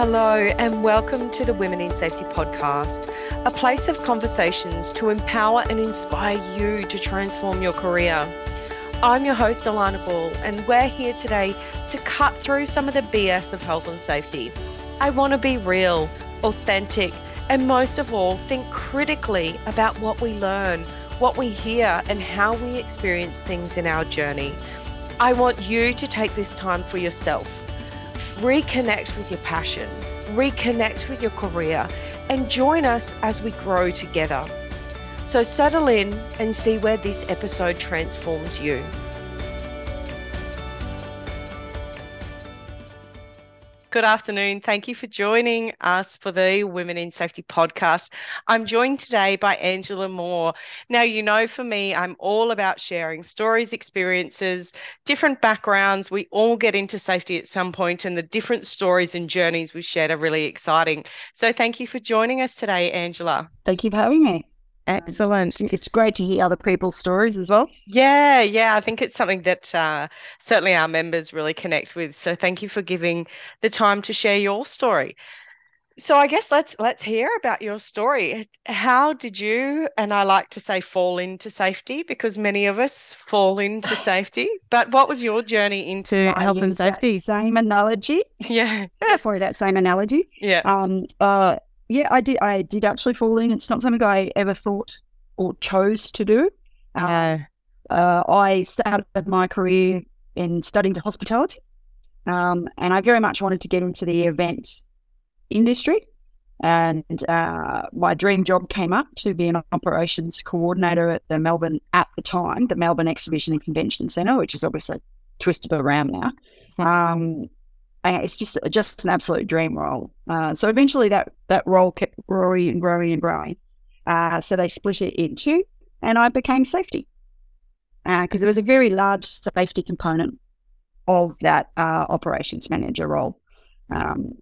Hello, and welcome to the Women in Safety podcast, a place of conversations to empower and inspire you to transform your career. I'm your host, Alana Ball, and we're here today to cut through some of the BS of health and safety. I want to be real, authentic, and most of all, think critically about what we learn, what we hear, and how we experience things in our journey. I want you to take this time for yourself reconnect with your passion, reconnect with your career, and join us as we grow together. So settle in and see where this episode transforms you. Good afternoon. Thank you for joining us for the Women in Safety podcast. I'm joined today by Angela Mohr. Now, you know, for me, I'm all about sharing stories, experiences, different backgrounds. We all get into safety at some point, and the different stories and journeys we've shared are really exciting. So, thank you for joining us today, Angela. Thank you for having me. Excellent. It's great to hear other people's stories as well. Yeah, yeah. I think it's something that uh, certainly our members really connect with. So thank you for giving the time to share your story. So I guess let's let's hear about your story. How did you and I like to say fall into safety because many of us fall into safety. But what was your journey into I health and safety? Same analogy. Yeah. For that same analogy. Yeah. Um. Uh yeah, I did. I did actually fall in. It's not something I ever thought or chose to do. Uh, uh, I started my career in studying to hospitality, um, and I very much wanted to get into the event industry. And uh, my dream job came up to be an operations coordinator at the Melbourne, at the time, the Melbourne Exhibition and Convention Centre, which is obviously twisted around now. Um, it's just just an absolute dream role. Uh, so eventually that that role kept growing and growing and growing. Uh, so they split it in two, and I became safety because uh, there was a very large safety component of that uh, operations manager role, um,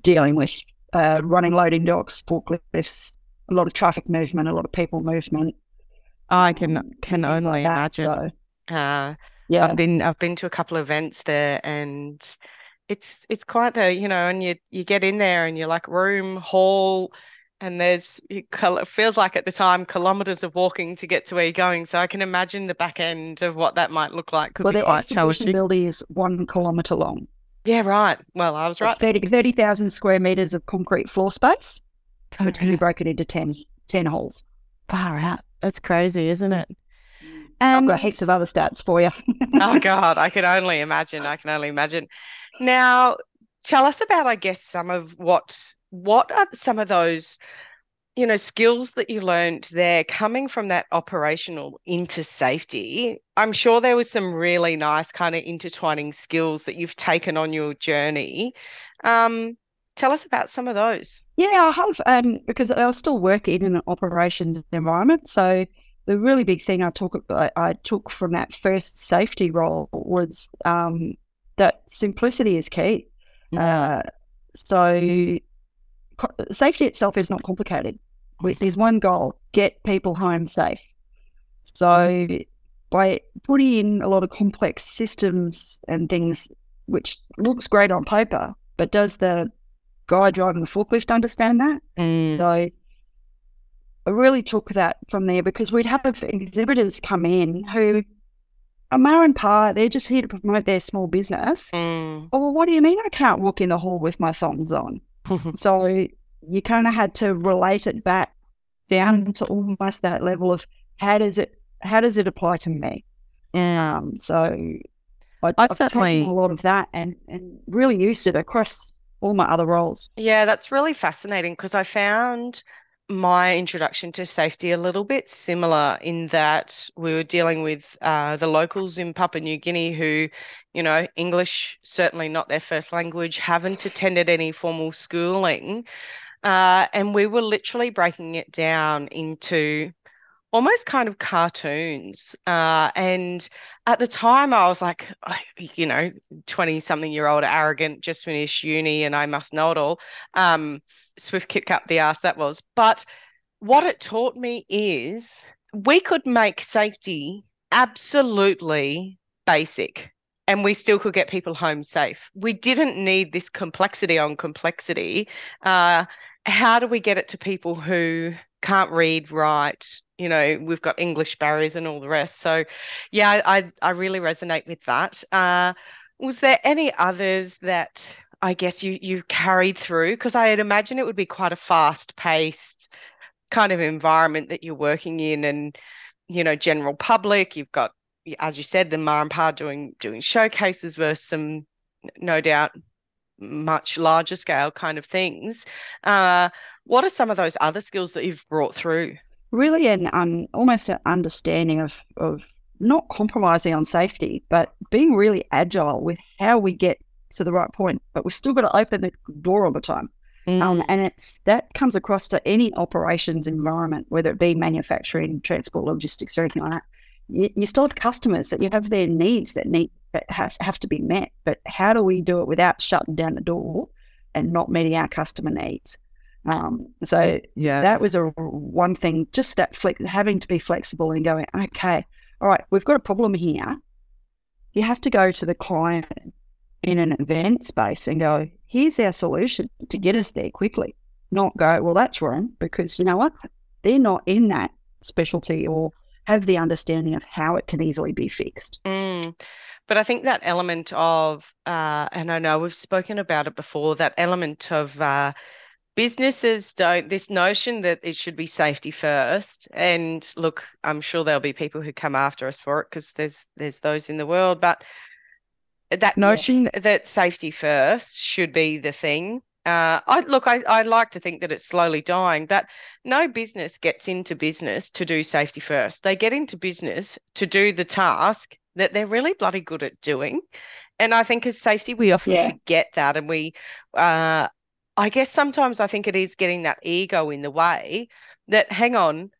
dealing with uh, running loading docks, forklifts, a lot of traffic movement, a lot of people movement. I can can only like imagine. So, uh, yeah, I've been I've been to a couple of events there, and it's it's quite the you know, and you you get in there and you're like room hall, and there's it feels like at the time kilometers of walking to get to where you're going. So I can imagine the back end of what that might look like. Could well, be quite challenging. building is one kilometer long. Yeah, right. Well, I was right. 30,000 square meters of concrete floor space, which can be broken into 10, 10 holes. Far out. That's crazy, isn't it? Um, I've got heaps of other stats for you. oh God, I can only imagine. I can only imagine. Now, tell us about, I guess, some of what what are some of those, you know, skills that you learned there coming from that operational into safety. I'm sure there was some really nice kind of intertwining skills that you've taken on your journey. Um, tell us about some of those. Yeah, I have, um, because I was still working in an operations environment, so the really big thing I took I, I took from that first safety role was um, that simplicity is key. Uh, so safety itself is not complicated. There's one goal: get people home safe. So by putting in a lot of complex systems and things, which looks great on paper, but does the guy driving the forklift understand that? Mm. So really took that from there because we'd have exhibitors come in who are Ma and Pa, they're just here to promote their small business. Mm. Oh, well, what do you mean I can't walk in the hall with my thongs on? so you kind of had to relate it back down to almost that level of how does it how does it apply to me? Um, so I, I certainly a lot of that and and really used it across all my other roles. Yeah, that's really fascinating because I found my introduction to safety a little bit similar in that we were dealing with uh, the locals in Papua New Guinea who, you know, English certainly not their first language, haven't attended any formal schooling. Uh, and we were literally breaking it down into almost kind of cartoons. Uh, and at the time, I was like, you know, 20 something year old, arrogant, just finished uni and I must know it all. Um, swift kick up the ass that was. But what it taught me is we could make safety absolutely basic. and we still could get people home safe. We didn't need this complexity on complexity. Uh, how do we get it to people who can't read, write? You know, we've got English barriers and all the rest. So, yeah, I I really resonate with that. Uh, was there any others that I guess you you carried through? Because I'd imagine it would be quite a fast paced kind of environment that you're working in, and you know, general public. You've got as you said, the Ma and Pa doing doing showcases versus some, no doubt, much larger scale kind of things. Uh, what are some of those other skills that you've brought through? Really, an um, almost an understanding of of not compromising on safety, but being really agile with how we get to the right point. But we've still got to open the door all the time. Um, mm. Um, and it's that comes across to any operations environment, whether it be manufacturing, transport, logistics, or anything like that you, you still have customers that you have their needs that need that have, have to be met. But how do we do it without shutting down the door and not meeting our customer needs? Um, so yeah, that was a one thing. Just that flex, having to be flexible and going, okay, all right, we've got a problem here. You have to go to the client in an event space and go, here's our solution to get us there quickly. Not go, well, that's wrong because you know what? They're not in that specialty or have the understanding of how it can easily be fixed. Mm. But I think that element of, uh, and I know we've spoken about it before, that element of uh, businesses don't, this notion that it should be safety first. And look, I'm sure there'll be people who come after us for it because there's there's those in the world, but that notion that safety first should be the thing uh, I look, I, I like to think that it's slowly dying, but no business gets into business to do safety first. They get into business to do the task that they're really bloody good at doing. And I think as safety, we often yeah. forget that. And we, uh, I guess sometimes I think it is getting that ego in the way that, hang on,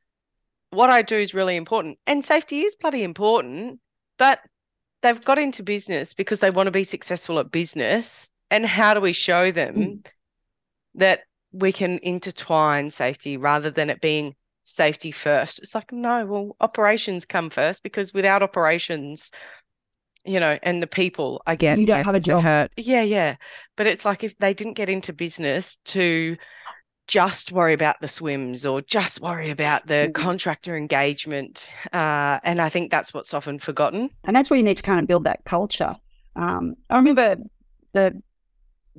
what I do is really important. And safety is bloody important, but they've got into business because they want to be successful at business and how do we show them mm. that we can intertwine safety rather than it being safety first it's like no well operations come first because without operations you know and the people i get you don't have a job hurt yeah yeah but it's like if they didn't get into business to just worry about the SWMS or just worry about the mm-hmm. contractor engagement uh, and i think that's what's often forgotten and that's where you need to kind of build that culture um, i remember the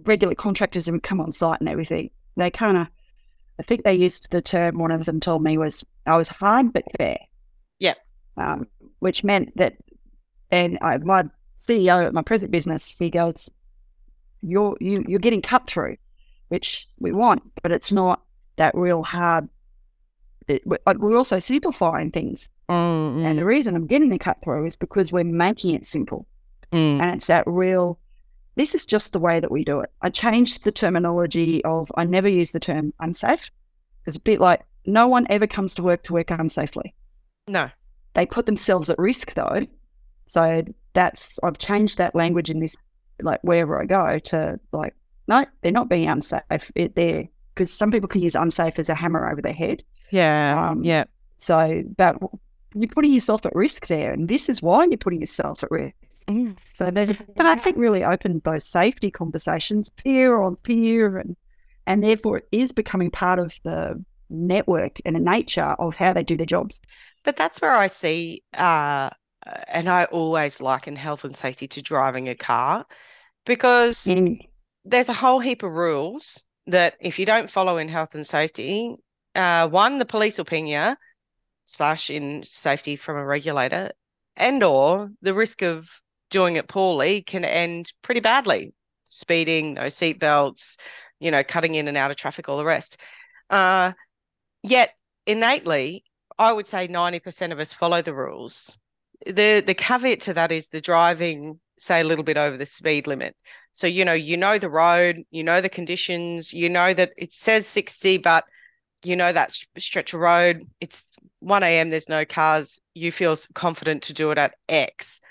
regular contractors and come on site and everything, they kind of, I think they used the term, one of them told me was, I was hard but fair. Yeah. Um, which meant that, and I, my CEO at my present business, he goes, you're, you, you're getting cut through, which we want, but it's not that real hard. It, we're also simplifying things. Mm-hmm. And the reason I'm getting the cut through is because we're making it simple. Mm. And it's that real this is just the way that we do it. I changed the terminology of, I never use the term unsafe. It's a bit like no one ever comes to work to work unsafely. No. They put themselves at risk though. So that's, I've changed that language in this, like wherever I go to like, no, they're not being unsafe. It, they're, because some people can use unsafe as a hammer over their head. Yeah. Um, yeah. So, but you're putting yourself at risk there. And this is why you're putting yourself at risk. Mm. So that, but I think really opened those safety conversations, peer on peer, and and therefore it is becoming part of the network and the nature of how they do their jobs. But that's where I see, uh, and I always liken health and safety to driving a car because mm. there's a whole heap of rules that if you don't follow in health and safety, uh, one, the police will ping you, slash in safety from a regulator, and or the risk of doing it poorly can end pretty badly. Speeding, no seatbelts, you know, cutting in and out of traffic, all the rest. Uh, yet innately, I would say 90% of us follow the rules. The the caveat to that is the driving, say a little bit over the speed limit. So, you know, you know the road, you know the conditions, you know that it says 60, but you know that stretch of road, it's 1 a.m., there's no cars, you feel confident to do it at X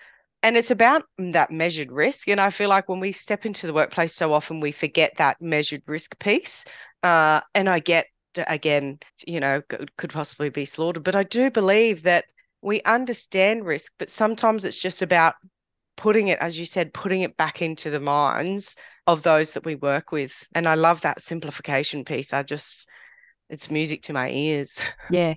and it's about that measured risk. And I feel like when we step into the workplace, so often we forget that measured risk piece. Uh, and I get, again, you know, could, could possibly be slaughtered, but I do believe that we understand risk, but sometimes it's just about putting it, as you said, putting it back into the minds of those that we work with. And I love that simplification piece. I just, it's music to my ears. Yeah.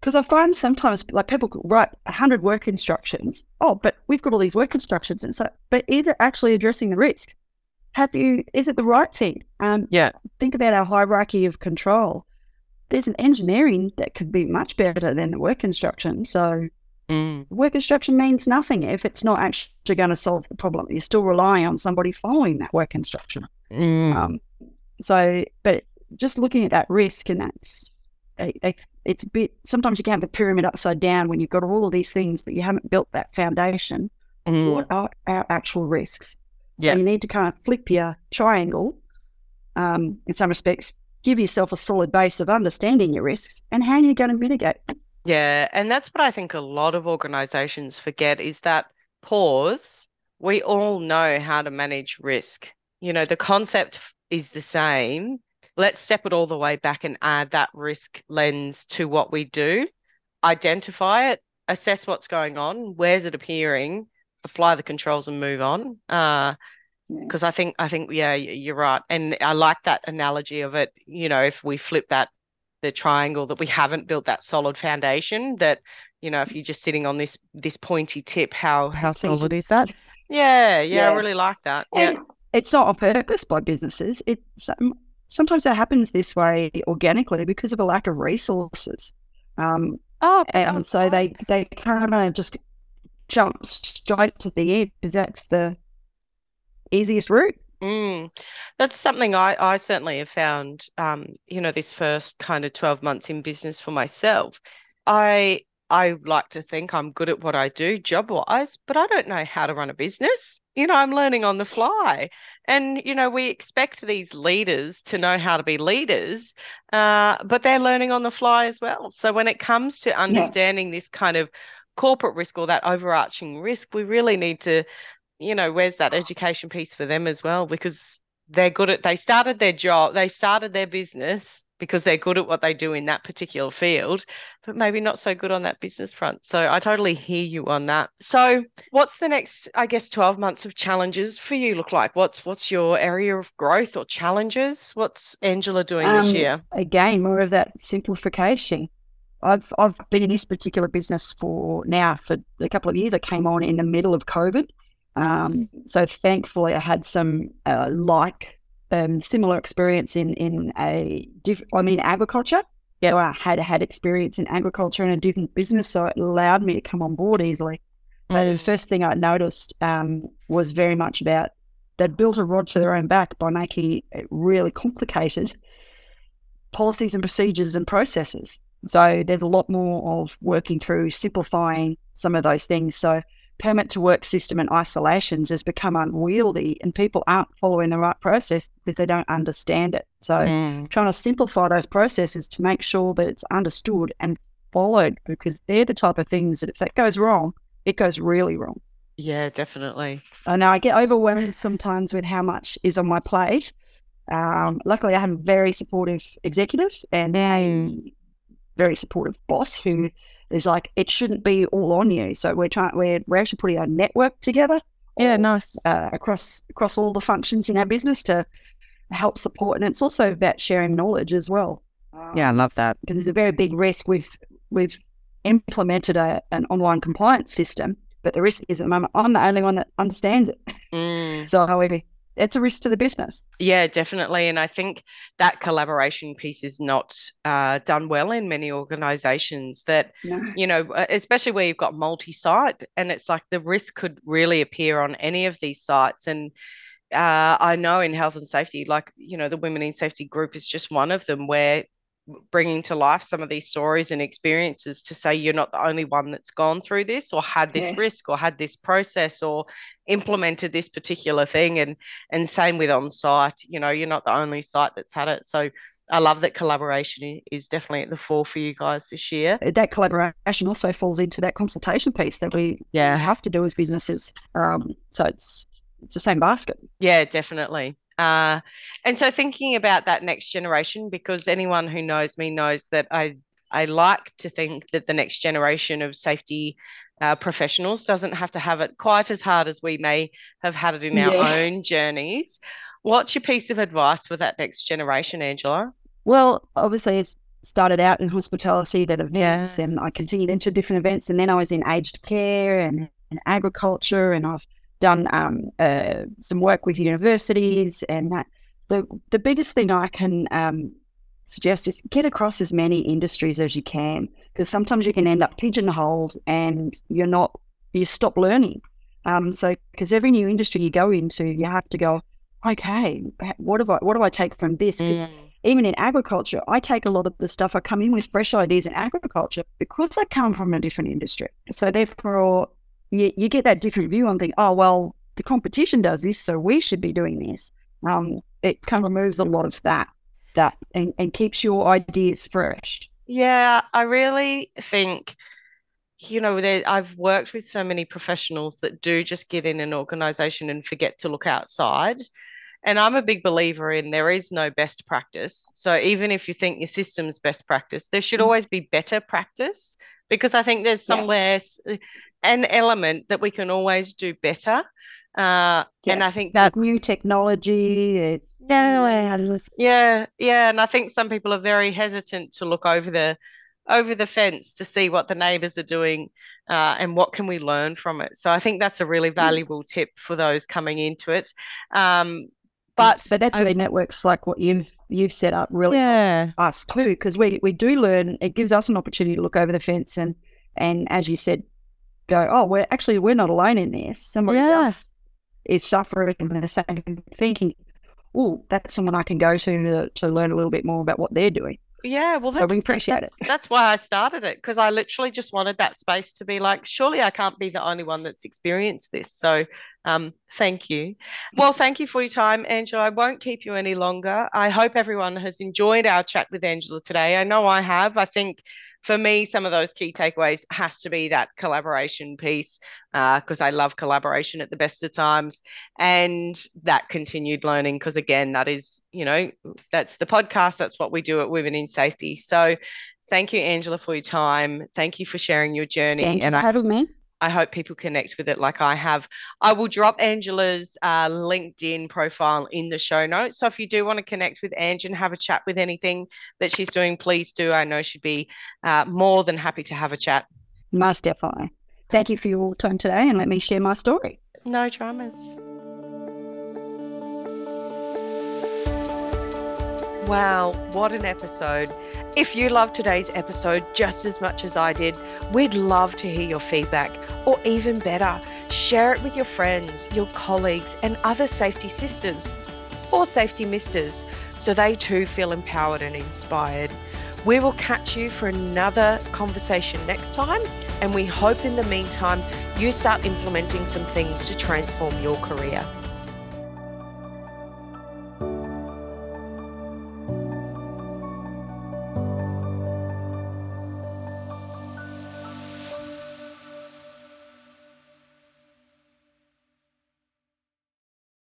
Because I find sometimes like people write 100 work instructions. Oh, but we've got all these work instructions. And so, but either actually addressing the risk. Have you, is it the right thing? Um, yeah. Think about our hierarchy of control. There's an engineering that could be much better than the work instruction. So, Mm. work instruction means nothing if it's not actually going to solve the problem. You're still relying on somebody following that work instruction. Mm. Um, so, but just looking at that risk and that's, it's a bit, sometimes you can have the pyramid upside down when you've got all of these things, but you haven't built that foundation. Mm. What are our actual risks? Yeah. So you need to kind of flip your triangle um, in some respects, give yourself a solid base of understanding your risks and how you're going to mitigate. Yeah, and that's what I think a lot of organizations forget is that pause, we all know how to manage risk. You know, the concept is the same. Let's step it all the way back and add that risk lens to what we do, identify it, assess what's going on, where's it appearing, apply the controls and move on. Uh, Yeah. because I think I think yeah, you're right, and I like that analogy of it. You know, if we flip that the triangle, that we haven't built that solid foundation. That you know, if you're just sitting on this this pointy tip, how how solid is that? Yeah, yeah, I really like that. Yeah, it's not on purpose by businesses. It's um, sometimes it happens this way organically because of a lack of resources. Um, oh, and so they they kind of just jump straight to the end because that's the easiest route. Mm, that's something I, I certainly have found, um, you know, this first kind of 12 months in business for myself. I I like to think I'm good at what I do job wise, but I don't know how to run a business. You know, I'm learning on the fly. And, you know, we expect these leaders to know how to be leaders, uh, but they're learning on the fly as well. So when it comes to understanding this kind of corporate risk or that overarching risk, we really need to you know, where's that education piece for them as well? Because they're good at, they started their job, they started their business because they're good at what they do in that particular field, but maybe not so good on that business front. So I totally hear you on that. So what's the next, I guess, 12 months of challenges for you look like? What's, what's your area of growth or challenges? What's Angela doing this Um, year? Again, more of that simplification. I've I've been in this particular business for now for a couple of years. I came on in the middle of COVID. Um, so thankfully, I had some uh, like um, similar experience in in a diff- I mean agriculture. Yep. So I had had experience in agriculture in a different business, so it allowed me to come on board easily. But the first thing I noticed um, was very much about they'd built a rod for their own back by making it really complicated policies and procedures and processes. So there's a lot more of working through simplifying some of those things. So permit to work system and isolations has become unwieldy and people aren't following the right process because they don't understand it. So Mm, trying to simplify those processes to make sure that it's understood and followed because they're the type of things that if that goes wrong, it goes really wrong. yeah, definitely. I know I get overwhelmed sometimes with how much is on my plate. Um, luckily, I have a very supportive executive and a very supportive boss who is like, it shouldn't be all on you. So we're trying, we're, we're actually putting a network together. Yeah, of, nice. Uh, across across all the functions in our business to help support, and it's also about sharing knowledge as well. Yeah, I love that. because there's a very big risk. We've we've implemented a, an online compliance system, but the risk is at the moment I'm the only one that understands it. Mm. So, however, it's a risk to the business. Yeah, definitely. And I think that collaboration piece is not uh, done well in many organizations that, No. you know, uh, especially where you've got multi site and it's like the risk could really appear on any of these sites. And uh, I know in health and safety, like, you know, the Women in Safety group is just one of them where bringing to life some of these stories and experiences to say you're not the only one that's gone through this or had this Yeah. risk or had this process or implemented this particular thing and and same with on site you know you're not the only site that's had it so i love that collaboration is definitely at the fore for you guys this year That collaboration also falls into that consultation piece that we Yeah. have to do as businesses. Um, so it's it's the same basket. Yeah, definitely. Uh, and so thinking about that next generation, because anyone who knows me knows that I I like to think that the next generation of safety uh, professionals, doesn't have to have it quite as hard as we may have had it in our yeah. own journeys. What's your piece of advice for that next generation, Angela? Well, obviously, it's started out in hospitality that events, yeah. and I continued into different events, and then I was in aged care and, and agriculture, and I've done um, uh, some work with universities, and that. The the biggest thing I can um, suggest is get across as many industries as you can, because sometimes you can end up pigeonholed and you're not you stop learning. Um, so because every new industry you go into, you have to go, okay, what do I what do I take from this? Mm even in agriculture, I take a lot of the stuff, I come in with fresh ideas in agriculture because I come from a different industry. So therefore, you, you get that different view on things. Oh, well, the competition does this, so we should be doing this. Um, it kind of removes a lot of that, that and, and keeps your ideas fresh. Yeah, I really think you know, I've worked with so many professionals that do just get in an organization and forget to look outside. And I'm a big believer in there is no best practice. So even if you think your system's best practice, there should mm. always be better practice because I think there's somewhere yes. an element that we can always do better. Uh, yeah. And I think that new technology. It's, yeah, yeah, yeah. And I think some people are very hesitant to look over the over the fence to see what the neighbors are doing uh, and what can we learn from it. So I think that's a really mm. valuable tip for those coming into it. Um, but but that's really networks like what you've you've set up really yeah. us too because we we do learn. It gives us an opportunity to look over the fence and and as you said, go. Oh, we're actually we're not alone in this. Somebody yeah. else is suffering and the same thinking. Oh, that's someone I can go to, to to learn a little bit more about what they're doing. Yeah, well, so we appreciate it. That's why I started it because I literally just wanted that space to be like, surely I can't be the only one that's experienced this. So, um, thank you. Well, thank you for your time, Angela. I won't keep you any longer. I hope everyone has enjoyed our chat with Angela today. I know I have. I think for me, some of those key takeaways has to be that collaboration piece because uh, I love collaboration at the best of times and that continued learning because again, that is, you know, that's the podcast. That's what we do at Women in Safety. So thank you, Angela, for your time. Thank you for sharing your journey. Thank and you for having me. I hope people connect with it like I have. I will drop Angela's uh, LinkedIn profile in the show notes. So if you do want to connect with Ange and have a chat with anything that she's doing, please do. I know she'd be uh, more than happy to have a chat. Most definitely. Thank you for your time today and let me share my story. No dramas. Wow, what an episode. If you loved today's episode just as much as I did, we'd love to hear your feedback, or even better, share it with your friends, your colleagues, and other safety sisters or safety misters so they too feel empowered and inspired. We will catch you for another conversation next time, and we hope in the meantime you start implementing some things to transform your career.